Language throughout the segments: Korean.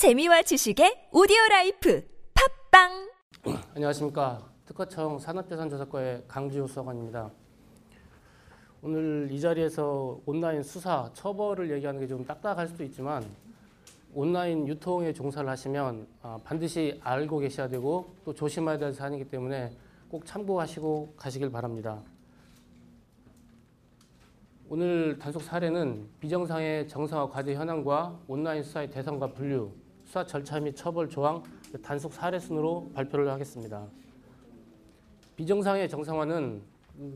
재미와 지식의 오디오 라이프 팟빵 안녕하십니까. 특허청 산업재산조사과의 강지호 수사관입니다. 오늘 이 자리에서 온라인 수사, 처벌을 얘기하는 게 좀 딱딱할 수도 있지만 온라인 유통에 종사를 하시면 아, 반드시 알고 계셔야 되고 또 조심해야 될 사안이기 때문에 꼭 참고하시고 가시길 바랍니다. 오늘 단속 사례는 비정상의 정상화 과제 현황과 온라인 수사의 대상과 분류, 수사 절차 및 처벌 조항 단속 사례 순으로 발표를 하겠습니다. 비정상의 정상화는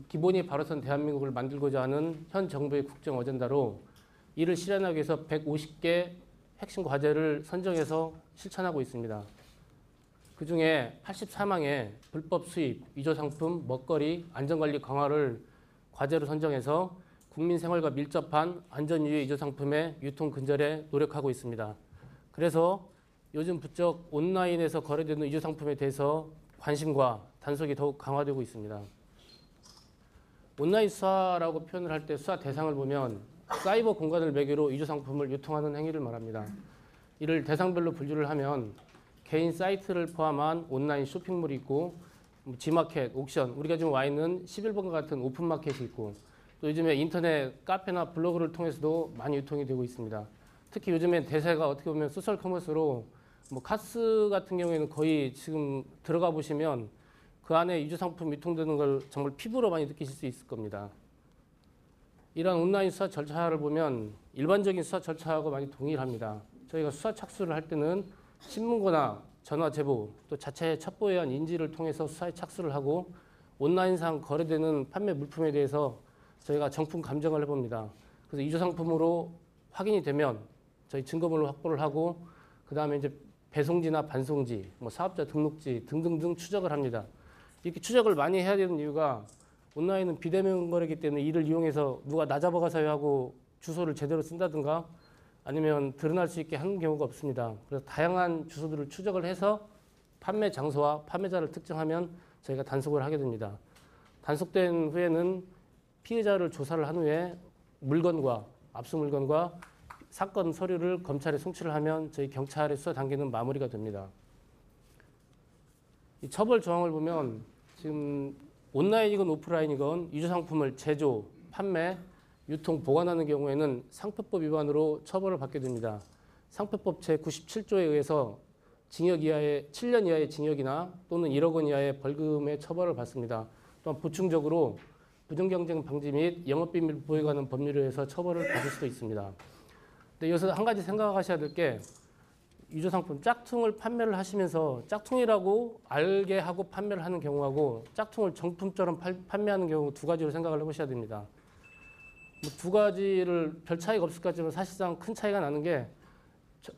기본이 바로선 대한민국을 만들고자 하는 현 정부의 국정 어젠다로 이를 실현하기 위해서 150개 핵심 과제를 선정해서 실천하고 있습니다. 그 중에 84망의 불법 수입, 위조 상품, 먹거리, 안전관리 강화를 과제로 선정해서 국민 생활과 밀접한 안전 유해 위조 상품의 유통 근절에 노력하고 있습니다. 그래서 요즘 부쩍 온라인에서 거래되는 위조 상품에 대해서 관심과 단속이 더욱 강화되고 있습니다. 온라인 수사라고 표현을 할 때 수사 대상을 보면 사이버 공간을 매개로 위조 상품을 유통하는 행위를 말합니다. 이를 대상별로 분류를 하면 개인 사이트를 포함한 온라인 쇼핑몰이 있고 뭐 지마켓, 옥션, 우리가 지금 와 있는 11번과 같은 오픈마켓이 있고 또 요즘에 인터넷 카페나 블로그를 통해서도 많이 유통이 되고 있습니다. 특히 요즘엔 대세가 어떻게 보면 소셜 커머스로 뭐 카스 같은 경우에는 거의 지금 들어가 보시면 그 안에 위조 상품 유통되는 걸 정말 피부로 많이 느끼실 수 있을 겁니다. 이러한 온라인 수사 절차를 보면 일반적인 수사 절차하고 많이 동일합니다. 저희가 수사 착수를 할 때는 신문고나 전화 제보 또 자체 첩보에 의한 인지를 통해서 수사에 착수를 하고 온라인상 거래되는 판매 물품에 대해서 저희가 정품 감정을 해봅니다. 그래서 이주 상품으로 확인이 되면 저희 증거물로 확보를 하고 그 다음에 이제 배송지나 반송지, 뭐 사업자 등록지 등등등 추적을 합니다. 이렇게 추적을 많이 해야 되는 이유가 온라인은 비대면 거래기 때문에 이를 이용해서 누가 나 잡아가서요 하고 주소를 제대로 쓴다든가 아니면 드러날 수 있게 하는 경우가 없습니다. 그래서 다양한 주소들을 추적을 해서 판매 장소와 판매자를 특정하면 저희가 단속을 하게 됩니다. 단속된 후에는 피해자를 조사를 한 후에 물건과 압수 물건과 사건 서류를 검찰에 송치를 하면 저희 경찰의 수사 단계는 마무리가 됩니다. 이 처벌 조항을 보면 지금 온라인이건 오프라인이건 유조 상품을 제조, 판매, 유통, 보관하는 경우에는 상표법 위반으로 처벌을 받게 됩니다. 상표법 제97조에 의해서 징역 이하의 7년 이하의 징역이나 또는 1억 원 이하의 벌금의 처벌을 받습니다. 또한 보충적으로 부정경쟁 방지 및 영업비밀 보호에 관한 법률에 의해서 처벌을 받을 수도 있습니다. 근데 여기서 한 가지 생각하셔야 될 게 유조 상품 짝퉁을 판매를 하시면서 짝퉁이라고 알게 하고 판매를 하는 경우하고 짝퉁을 정품처럼 팔, 판매하는 경우 두 가지로 생각을 해보셔야 됩니다. 뭐 두 가지를 별 차이가 없을 것 같지만 사실상 큰 차이가 나는 게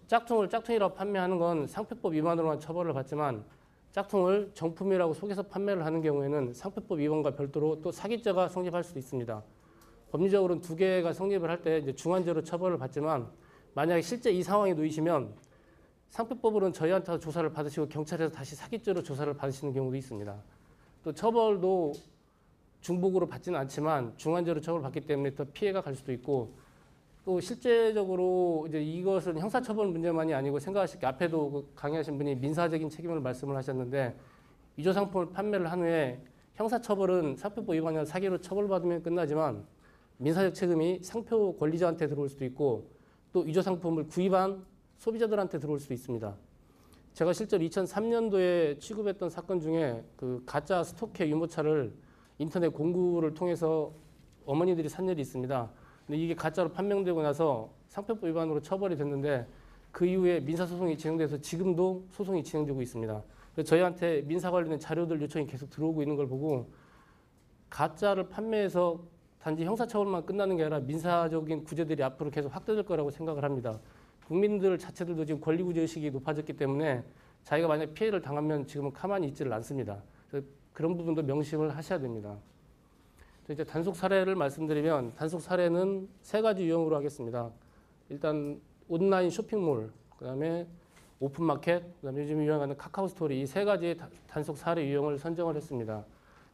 짝퉁을 짝퉁이라고 판매하는 건 상표법 위반으로만 처벌을 받지만 짝퉁을 정품이라고 속여서 판매를 하는 경우에는 상표법 위반과 별도로 또 사기죄가 성립할 수도 있습니다. 법리적으로는 두 개가 성립을 할때 중환죄로 처벌을 받지만 만약에 실제 이 상황에 놓이시면 상표법으로는 저희한테 조사를 받으시고 경찰에서 다시 사기죄로 조사를 받으시는 경우도 있습니다. 또 처벌도 중복으로 받지는 않지만 중환죄로 처벌받기 때문에 더 피해가 갈 수도 있고 또 실제적으로 이제 이것은 형사처벌 문제만이 아니고 생각하실 게 앞에도 그 강의하신 분이 민사적인 책임을 말씀을 하셨는데 위조 상품을 판매를 한 후에 형사처벌은 상표법 위반이나 사기로 처벌받으면 끝나지만 민사적 책임이 상표 권리자한테 들어올 수도 있고 또 위조 상품을 구입한 소비자들한테 들어올 수도 있습니다. 제가 실제로 2003년도에 취급했던 사건 중에 그 가짜 스토케 유모차를 인터넷 공구를 통해서 어머니들이 산 일이 있습니다. 근데 이게 가짜로 판명되고 나서 상표법 위반으로 처벌이 됐는데 그 이후에 민사소송이 진행돼서 지금도 소송이 진행되고 있습니다. 그래서 저희한테 민사 관련된 자료들 요청이 계속 들어오고 있는 걸 보고 가짜를 판매해서 단지 형사처벌만 끝나는 게 아니라 민사적인 구제들이 앞으로 계속 확대될 거라고 생각을 합니다. 국민들 자체들도 지금 권리구제 의식이 높아졌기 때문에 자기가 만약 피해를 당하면 지금은 가만히 있지를 않습니다. 그런 부분도 명심을 하셔야 됩니다. 이제 단속 사례를 말씀드리면 단속 사례는 세 가지 유형으로 하겠습니다. 일단 온라인 쇼핑몰, 그다음에 오픈마켓, 그다음에 요즘 유행하는 카카오 스토리 이 세 가지의 단속 사례 유형을 선정을 했습니다.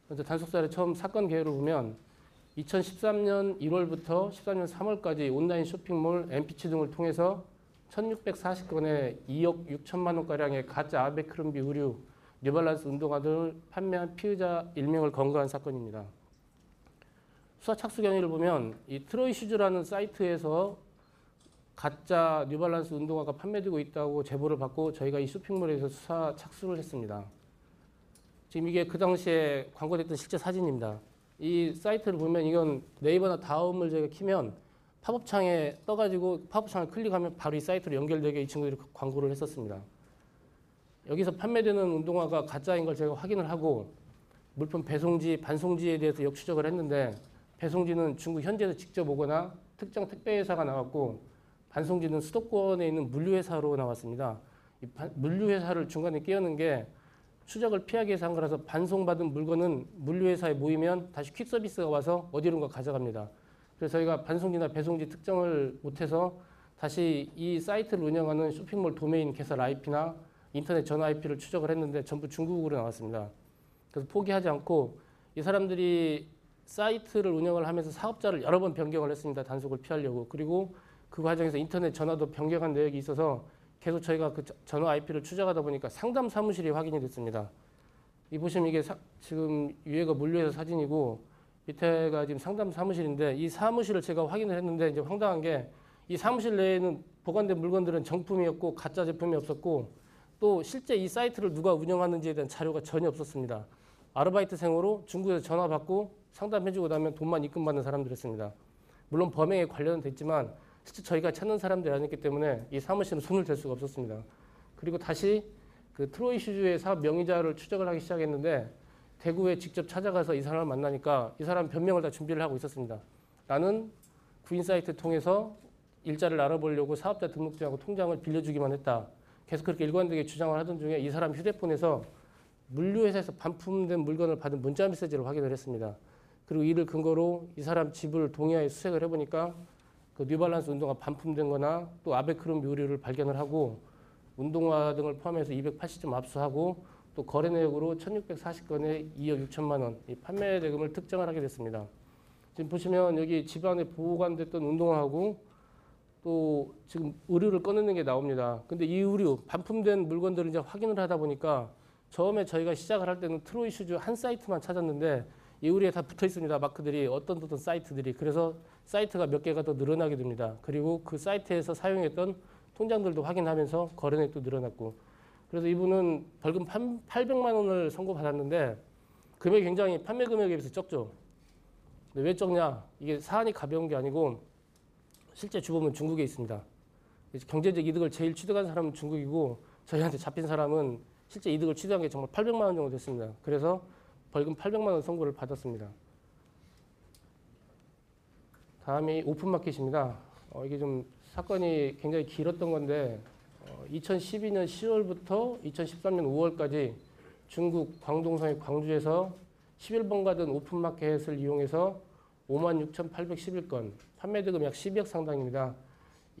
먼저 단속 사례 처음 사건 개요를 보면 2013년 1월부터 14년 3월까지 온라인 쇼핑몰, MP치 등을 통해서 1640건의 2억 6천만 원가량의 가짜 아베크롬비 의류, 뉴발란스 운동화 등을 판매한 피의자 1명을 검거한 사건입니다. 수사 착수 경위를 보면 이 트로이 슈즈라는 사이트에서 가짜 뉴발란스 운동화가 판매되고 있다고 제보를 받고 저희가 이 쇼핑몰에서 수사 착수를 했습니다. 지금 이게 그 당시에 광고됐던 실제 사진입니다. 이 사이트를 보면 이건 네이버나 다음을 저희가 키면 팝업창에 떠가지고 팝업창을 클릭하면 바로 이 사이트로 연결되게 이 친구들이 광고를 했었습니다. 여기서 판매되는 운동화가 가짜인 걸 제가 확인을 하고 물품 배송지, 반송지에 대해서 역추적을 했는데 배송지는 중국 현지에서 직접 오거나 특정 택배회사가 나왔고 반송지는 수도권에 있는 물류회사로 나왔습니다. 이 물류회사를 중간에 끼얹는 게 추적을 피하기 위해서 한 거라서 반송받은 물건은 물류회사에 모이면 다시 퀵서비스가 와서 어디론가 가져갑니다. 그래서 저희가 반송지나 배송지 특정을 못해서 다시 이 사이트를 운영하는 쇼핑몰 도메인 개설 IP나 인터넷 전화 IP를 추적을 했는데 전부 중국으로 나왔습니다. 그래서 포기하지 않고 이 사람들이 사이트를 운영을 하면서 사업자를 여러 번 변경을 했습니다. 단속을 피하려고. 그리고 그 과정에서 인터넷 전화도 변경한 내역이 있어서 계속 저희가 그 전화 IP를 추적하다 보니까 상담 사무실이 확인이 됐습니다. 이 보시면 이게 사, 지금 위에가 물류회사 사진이고 밑에가 지금 상담 사무실인데 이 사무실을 제가 확인을 했는데 이제 황당한 게 이 사무실 내에는 보관된 물건들은 정품이었고 가짜 제품이 없었고 또 실제 이 사이트를 누가 운영하는지에 대한 자료가 전혀 없었습니다. 아르바이트생으로 중국에서 전화 받고 상담해주고 나면 돈만 입금받는 사람들이었습니다. 물론 범행에 관련됐지만 실제 저희가 찾는 사람들이 아니기 때문에 이 사무실은 손을 댈 수가 없었습니다. 그리고 다시 그 트로이 슈즈의 사업 명의자를 추적을 하기 시작했는데 대구에 직접 찾아가서 이 사람을 만나니까 이 사람 변명을 다 준비를 하고 있었습니다. 나는 구인 사이트 통해서 일자를 알아보려고 사업자 등록증하고 통장을 빌려주기만 했다. 계속 그렇게 일관되게 주장을 하던 중에 이 사람 휴대폰에서 물류회사에서 반품된 물건을 받은 문자 메시지를 확인을 했습니다. 그리고 이를 근거로 이 사람 집을 동해에 수색을 해보니까 그 뉴발란스 운동화 반품된 거나 또 아베크롬 묘류를 발견을 하고 운동화 등을 포함해서 280점 압수하고 또 거래 내역으로 1640건에 2억 6천만 원 판매 대금을 특정을 하게 됐습니다. 지금 보시면 여기 집안에 보관됐던 운동화하고 또 지금 의류를 꺼내는 게 나옵니다. 근데 이 의류 반품된 물건들을 이제 확인을 하다 보니까 처음에 저희가 시작을 할 때는 트로이 슈즈 한 사이트만 찾았는데 이 의류에 다 붙어 있습니다. 마크들이 어떤 어떤 사이트들이 그래서 사이트가 몇 개가 더 늘어나게 됩니다. 그리고 그 사이트에서 사용했던 통장들도 확인하면서 거래액도 늘어났고 그래서 이분은 벌금 800만 원을 선고받았는데 금액이 굉장히 판매 금액에 비해서 적죠. 근데 왜 적냐? 이게 사안이 가벼운 게 아니고 실제 주범은 중국에 있습니다. 경제적 이득을 제일 취득한 사람은 중국이고 저희한테 잡힌 사람은 실제 이득을 취득한 게 정말 800만 원 정도 됐습니다. 그래서 벌금 800만 원 선고를 받았습니다. 다음이 오픈마켓입니다. 어, 이게 좀 사건이 굉장히 길었던 건데 어, 2012년 10월부터 2013년 5월까지 중국 광동성의 광주에서 11번가 등 오픈마켓을 이용해서 56,811건, 판매대금 약 12억 상당입니다.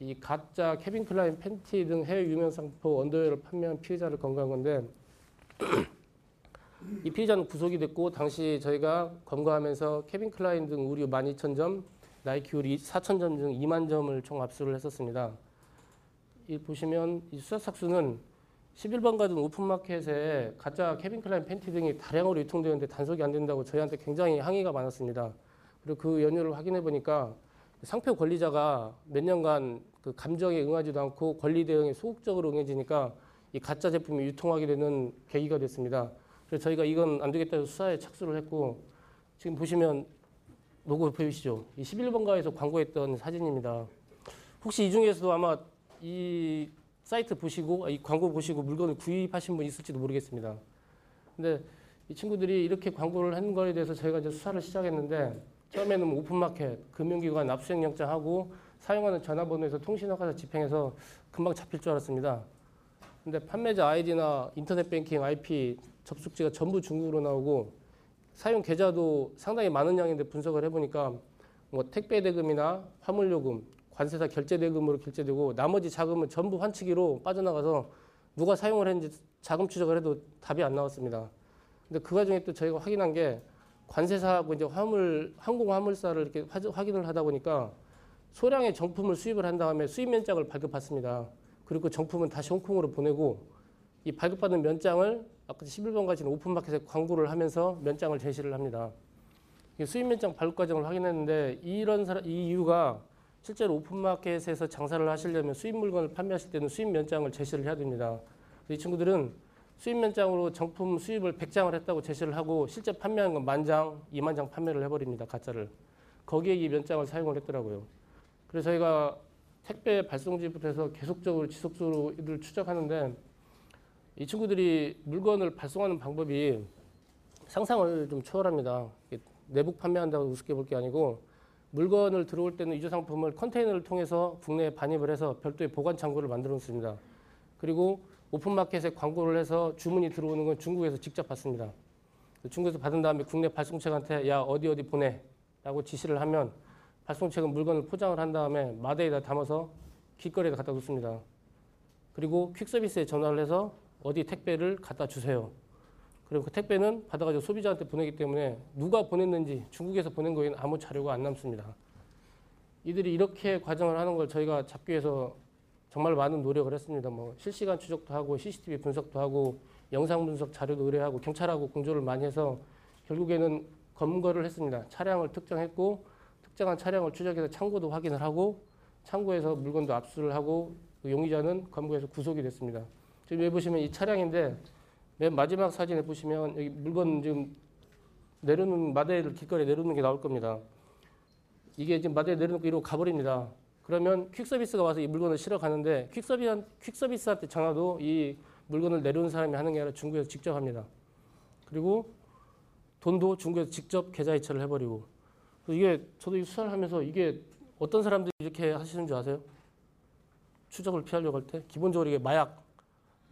이 가짜 캘빈 클라인 팬티 등 해외 유명 상품 언더웨어를 판매한 피의자를 검거한 건데 이 피의자는 구속이 됐고 당시 저희가 검거하면서 캘빈 클라인 등 의류 12,000점, 나이키 의류 4,000점 등 2만 점을 총 압수를 했었습니다. 이 보시면 이 수사 착수는 11번가 등 오픈마켓에 가짜 캘빈 클라인 팬티 등이 다량으로 유통되는데 단속이 안 된다고 저희한테 굉장히 항의가 많았습니다. 그리고 그 연유를 확인해 보니까 상표 권리자가 몇 년간 그 감정에 응하지도 않고 권리 대응에 소극적으로 응해지니까 이 가짜 제품이 유통하게 되는 계기가 됐습니다. 그래서 저희가 이건 안 되겠다 해서 수사에 착수를 했고 지금 보시면 로고 보이시죠? 이 11번가에서 광고했던 사진입니다. 혹시 이 중에서도 아마 이 사이트 보시고 이 광고 보시고 물건을 구입하신 분 있을지도 모르겠습니다. 근데 이 친구들이 이렇게 광고를 한 거에 대해서 저희가 이제 수사를 시작했는데 처음에는 뭐 오픈마켓, 금융기관 압수수색영장하고 사용하는 전화번호에서 통신허가서 집행해서 금방 잡힐 줄 알았습니다. 근데 판매자 아이디나 인터넷 뱅킹 IP 접속지가 전부 중국으로 나오고 사용 계좌도 상당히 많은 양인데 분석을 해보니까 뭐 택배 대금이나 화물 요금, 관세사 결제 대금으로 결제되고 나머지 자금은 전부 환치기로 빠져나가서 누가 사용을 했는지 자금 추적을 해도 답이 안 나왔습니다. 근데 그 과정에 또 저희가 확인한 게 관세사하고 이제 화물 항공 화물사를 이렇게 확인을 하다 보니까 소량의 정품을 수입을 한 다음에 수입 면적을 발급받습니다. 그리고 그 정품은 다시 홍콩으로 보내고 이 발급받은 면장을 아까 11번 가진 오픈마켓에 광고를 하면서 면장을 제시를 합니다. 수입 면장 발급 과정을 확인했는데 이런 사람, 이 이유가 실제로 오픈마켓에서 장사를 하시려면 수입 물건을 판매하실 때는 수입 면장을 제시를 해야 됩니다. 이 친구들은 수입 면장으로 정품 수입을 100장을 했다고 제시를 하고 실제 판매한 건 만장, 2만 장 판매를 해버립니다. 가짜를. 거기에 이 면장을 사용을 했더라고요. 그래서 저희가 택배 발송지부터 해서 계속적으로 지속적으로 이를 추적하는데 이 친구들이 물건을 발송하는 방법이 상상을 좀 초월합니다. 내복 판매한다고 우습게 볼 게 아니고 물건을 들어올 때는 이조 상품을 컨테이너를 통해서 국내에 반입을 해서 별도의 보관 창고를 만들어 놓습니다. 그리고 오픈마켓에 광고를 해서 주문이 들어오는 건 중국에서 직접 받습니다. 중국에서 받은 다음에 국내 발송책한테 야 어디 어디 보내라고 지시를 하면 발송책은 물건을 포장을 한 다음에 마대에다 담아서 길거리에다 갖다 놓습니다. 그리고 퀵서비스에 전화를 해서 어디 택배를 갖다 주세요. 그리고 그 택배는 받아가지고 소비자한테 보내기 때문에 누가 보냈는지 중국에서 보낸 거에는 아무 자료가 안 남습니다. 이들이 이렇게 과정을 하는 걸 저희가 잡기 위해서 정말 많은 노력을 했습니다. 뭐 실시간 추적도 하고 CCTV 분석도 하고 영상 분석 자료도 의뢰하고 경찰하고 공조를 많이 해서 결국에는 검거를 했습니다. 차량을 특정했고 특정한 차량을 추적해서 창고도 확인을 하고 창고에서 물건도 압수를 하고 그 용의자는 검거해서 구속이 됐습니다. 지금 여기 보시면 이 차량인데 맨 마지막 사진에 보시면 여기 물건 지금 내려놓는 마대를 길거리에 내려놓는 게 나올 겁니다. 이게 지금 마대에 내려놓고 이러고 가버립니다. 그러면 퀵서비스가 와서 이 물건을 실어 가는데 퀵서비스, 퀵서비스한테 전화도 이 물건을 내려온 사람이 하는 게 아니라 중국에서 직접 합니다. 그리고 돈도 중국에서 직접 계좌 이체를 해버리고 이게 저도 이 수사를 하면서 이게 어떤 사람들이 이렇게 하시는 줄 아세요? 추적을 피하려고 할 때 기본적으로 이게 마약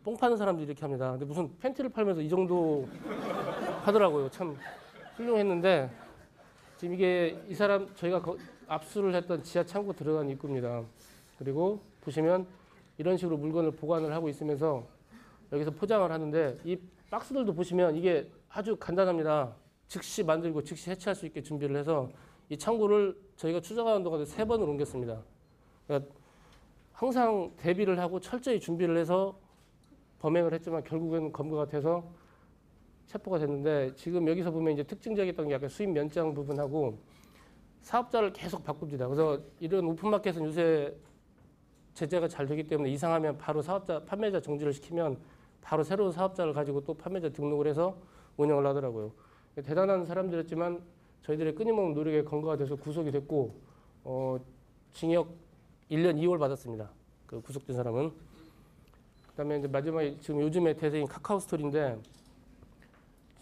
뽕 파는 사람들이 이렇게 합니다. 근데 무슨 팬티를 팔면서 이 정도 하더라고요. 참 훌륭했는데 지금 이게 이 사람 저희가 압수를 했던 지하 창고 들어간 입구입니다. 그리고 보시면 이런 식으로 물건을 보관을 하고 있으면서 여기서 포장을 하는데 이 박스들도 보시면 이게 아주 간단합니다. 즉시 만들고 즉시 해체할 수 있게 준비를 해서 이 창고를 저희가 추적하는 동안에 세 번을 옮겼습니다. 그러니까 항상 대비를 하고 철저히 준비를 해서 범행을 했지만 결국에는 검거가 돼서 체포가 됐는데 지금 여기서 보면 이제 특징적이었던 게 약간 수입 면장 부분하고 사업자를 계속 바꿉니다. 그래서 이런 오픈마켓은 요새 제재가 잘 되기 때문에 이상하면 바로 사업자 판매자 정지를 시키면 바로 새로운 사업자를 가지고 또 판매자 등록을 해서 운영을 하더라고요. 대단한 사람들이었지만 저희들의 끊임없는 노력에 검거가 돼서 구속이 됐고 어, 징역 1년 2월 받았습니다. 그 구속된 사람은. 그다음에 이제 마지막에 지금 요즘에 대세인 카카오 스토리인데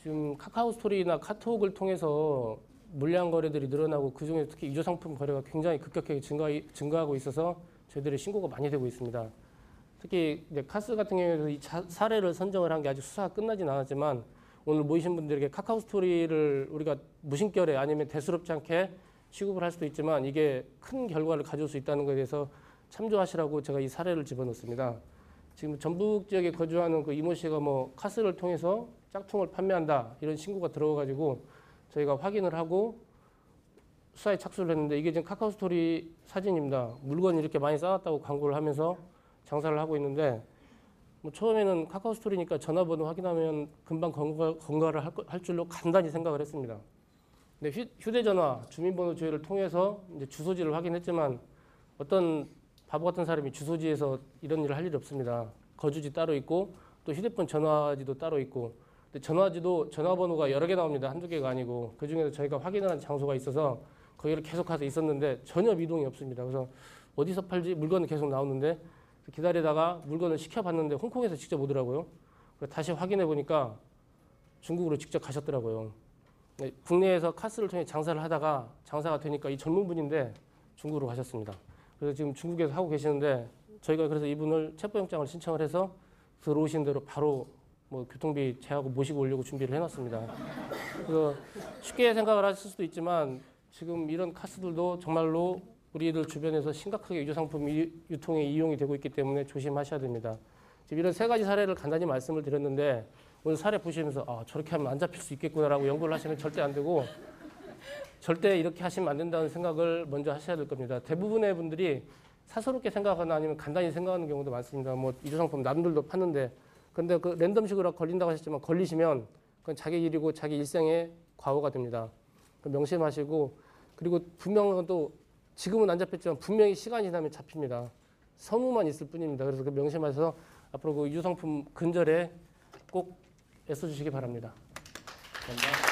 지금 카카오 스토리나 카톡을 통해서 물량 거래들이 늘어나고 그 중에 특히 이조 상품 거래가 굉장히 급격하게 증가, 증가하고 있어서 저희들의 신고가 많이 되고 있습니다. 특히 이제 카스 같은 경우에도 이 자, 사례를 선정을 한 게 아직 수사가 끝나진 않았지만 오늘 모이신 분들에게 카카오 스토리를 우리가 무심결에 아니면 대수롭지 않게 취급을 할 수도 있지만 이게 큰 결과를 가져올 수 있다는 것에 대해서 참조하시라고 제가 이 사례를 집어넣습니다. 지금 전북 지역에 거주하는 그 이모 씨가 뭐 카스를 통해서 짝퉁을 판매한다 이런 신고가 들어와가지고 저희가 확인을 하고 수사에 착수를 했는데 이게 지금 카카오 스토리 사진입니다. 물건이 이렇게 많이 쌓았다고 광고를 하면서 장사를 하고 있는데 뭐 처음에는 카카오 스토리니까 전화번호 확인하면 금방 건가, 건가 를 할, 할 줄로 간단히 생각을 했습니다. 근데 휴대전화, 주민번호 조회를 통해서 이제 주소지를 확인했지만 어떤 바보 같은 사람이 주소지에서 이런 일을 할 일이 없습니다. 거주지 따로 있고 또 휴대폰 전화지도 따로 있고 근데 전화지도 전화번호가 여러 개 나옵니다. 한두 개가 아니고 그중에서 저희가 확인을 한 장소가 있어서 거기를 계속 가서 있었는데 전혀 미동이 없습니다. 그래서 어디서 팔지 물건은 계속 나오는데 기다리다가 물건을 시켜봤는데 홍콩에서 직접 오더라고요. 다시 확인해 보니까 중국으로 직접 가셨더라고요. 네, 국내에서 카스를 통해 장사를 하다가 장사가 되니까 이 젊은 분인데 중국으로 가셨습니다. 그래서 지금 중국에서 하고 계시는데 저희가 그래서 이분을 체포영장을 신청을 해서 들어오신 대로 바로 뭐 교통비 제하고 모시고 오려고 준비를 해놨습니다. 그래서 쉽게 생각을 하실 수도 있지만 지금 이런 카스들도 정말로 우리들 주변에서 심각하게 유조 상품 유통에 이용이 되고 있기 때문에 조심하셔야 됩니다. 지금 이런 세 가지 사례를 간단히 말씀을 드렸는데 오늘 사례 보시면서 아 저렇게 하면 안 잡힐 수 있겠구나라고 연구를 하시면 절대 안 되고 절대 이렇게 하시면 안 된다는 생각을 먼저 하셔야 될 겁니다. 대부분의 분들이 사서롭게 생각하거나 아니면 간단히 생각하는 경우도 많습니다. 뭐 이주상품 남들도 파는데 근데 그 랜덤식으로 걸린다고 하셨지만 걸리시면 그건 자기 일이고 자기 일생의 과오가 됩니다. 그 명심하시고 그리고 분명한 또 지금은 안 잡혔지만 분명히 시간이 지나면 잡힙니다. 서무만 있을 뿐입니다. 그래서 그 명심하셔서 앞으로 그 유상품 근절에 꼭 애써주시기 바랍니다. 감사합니다.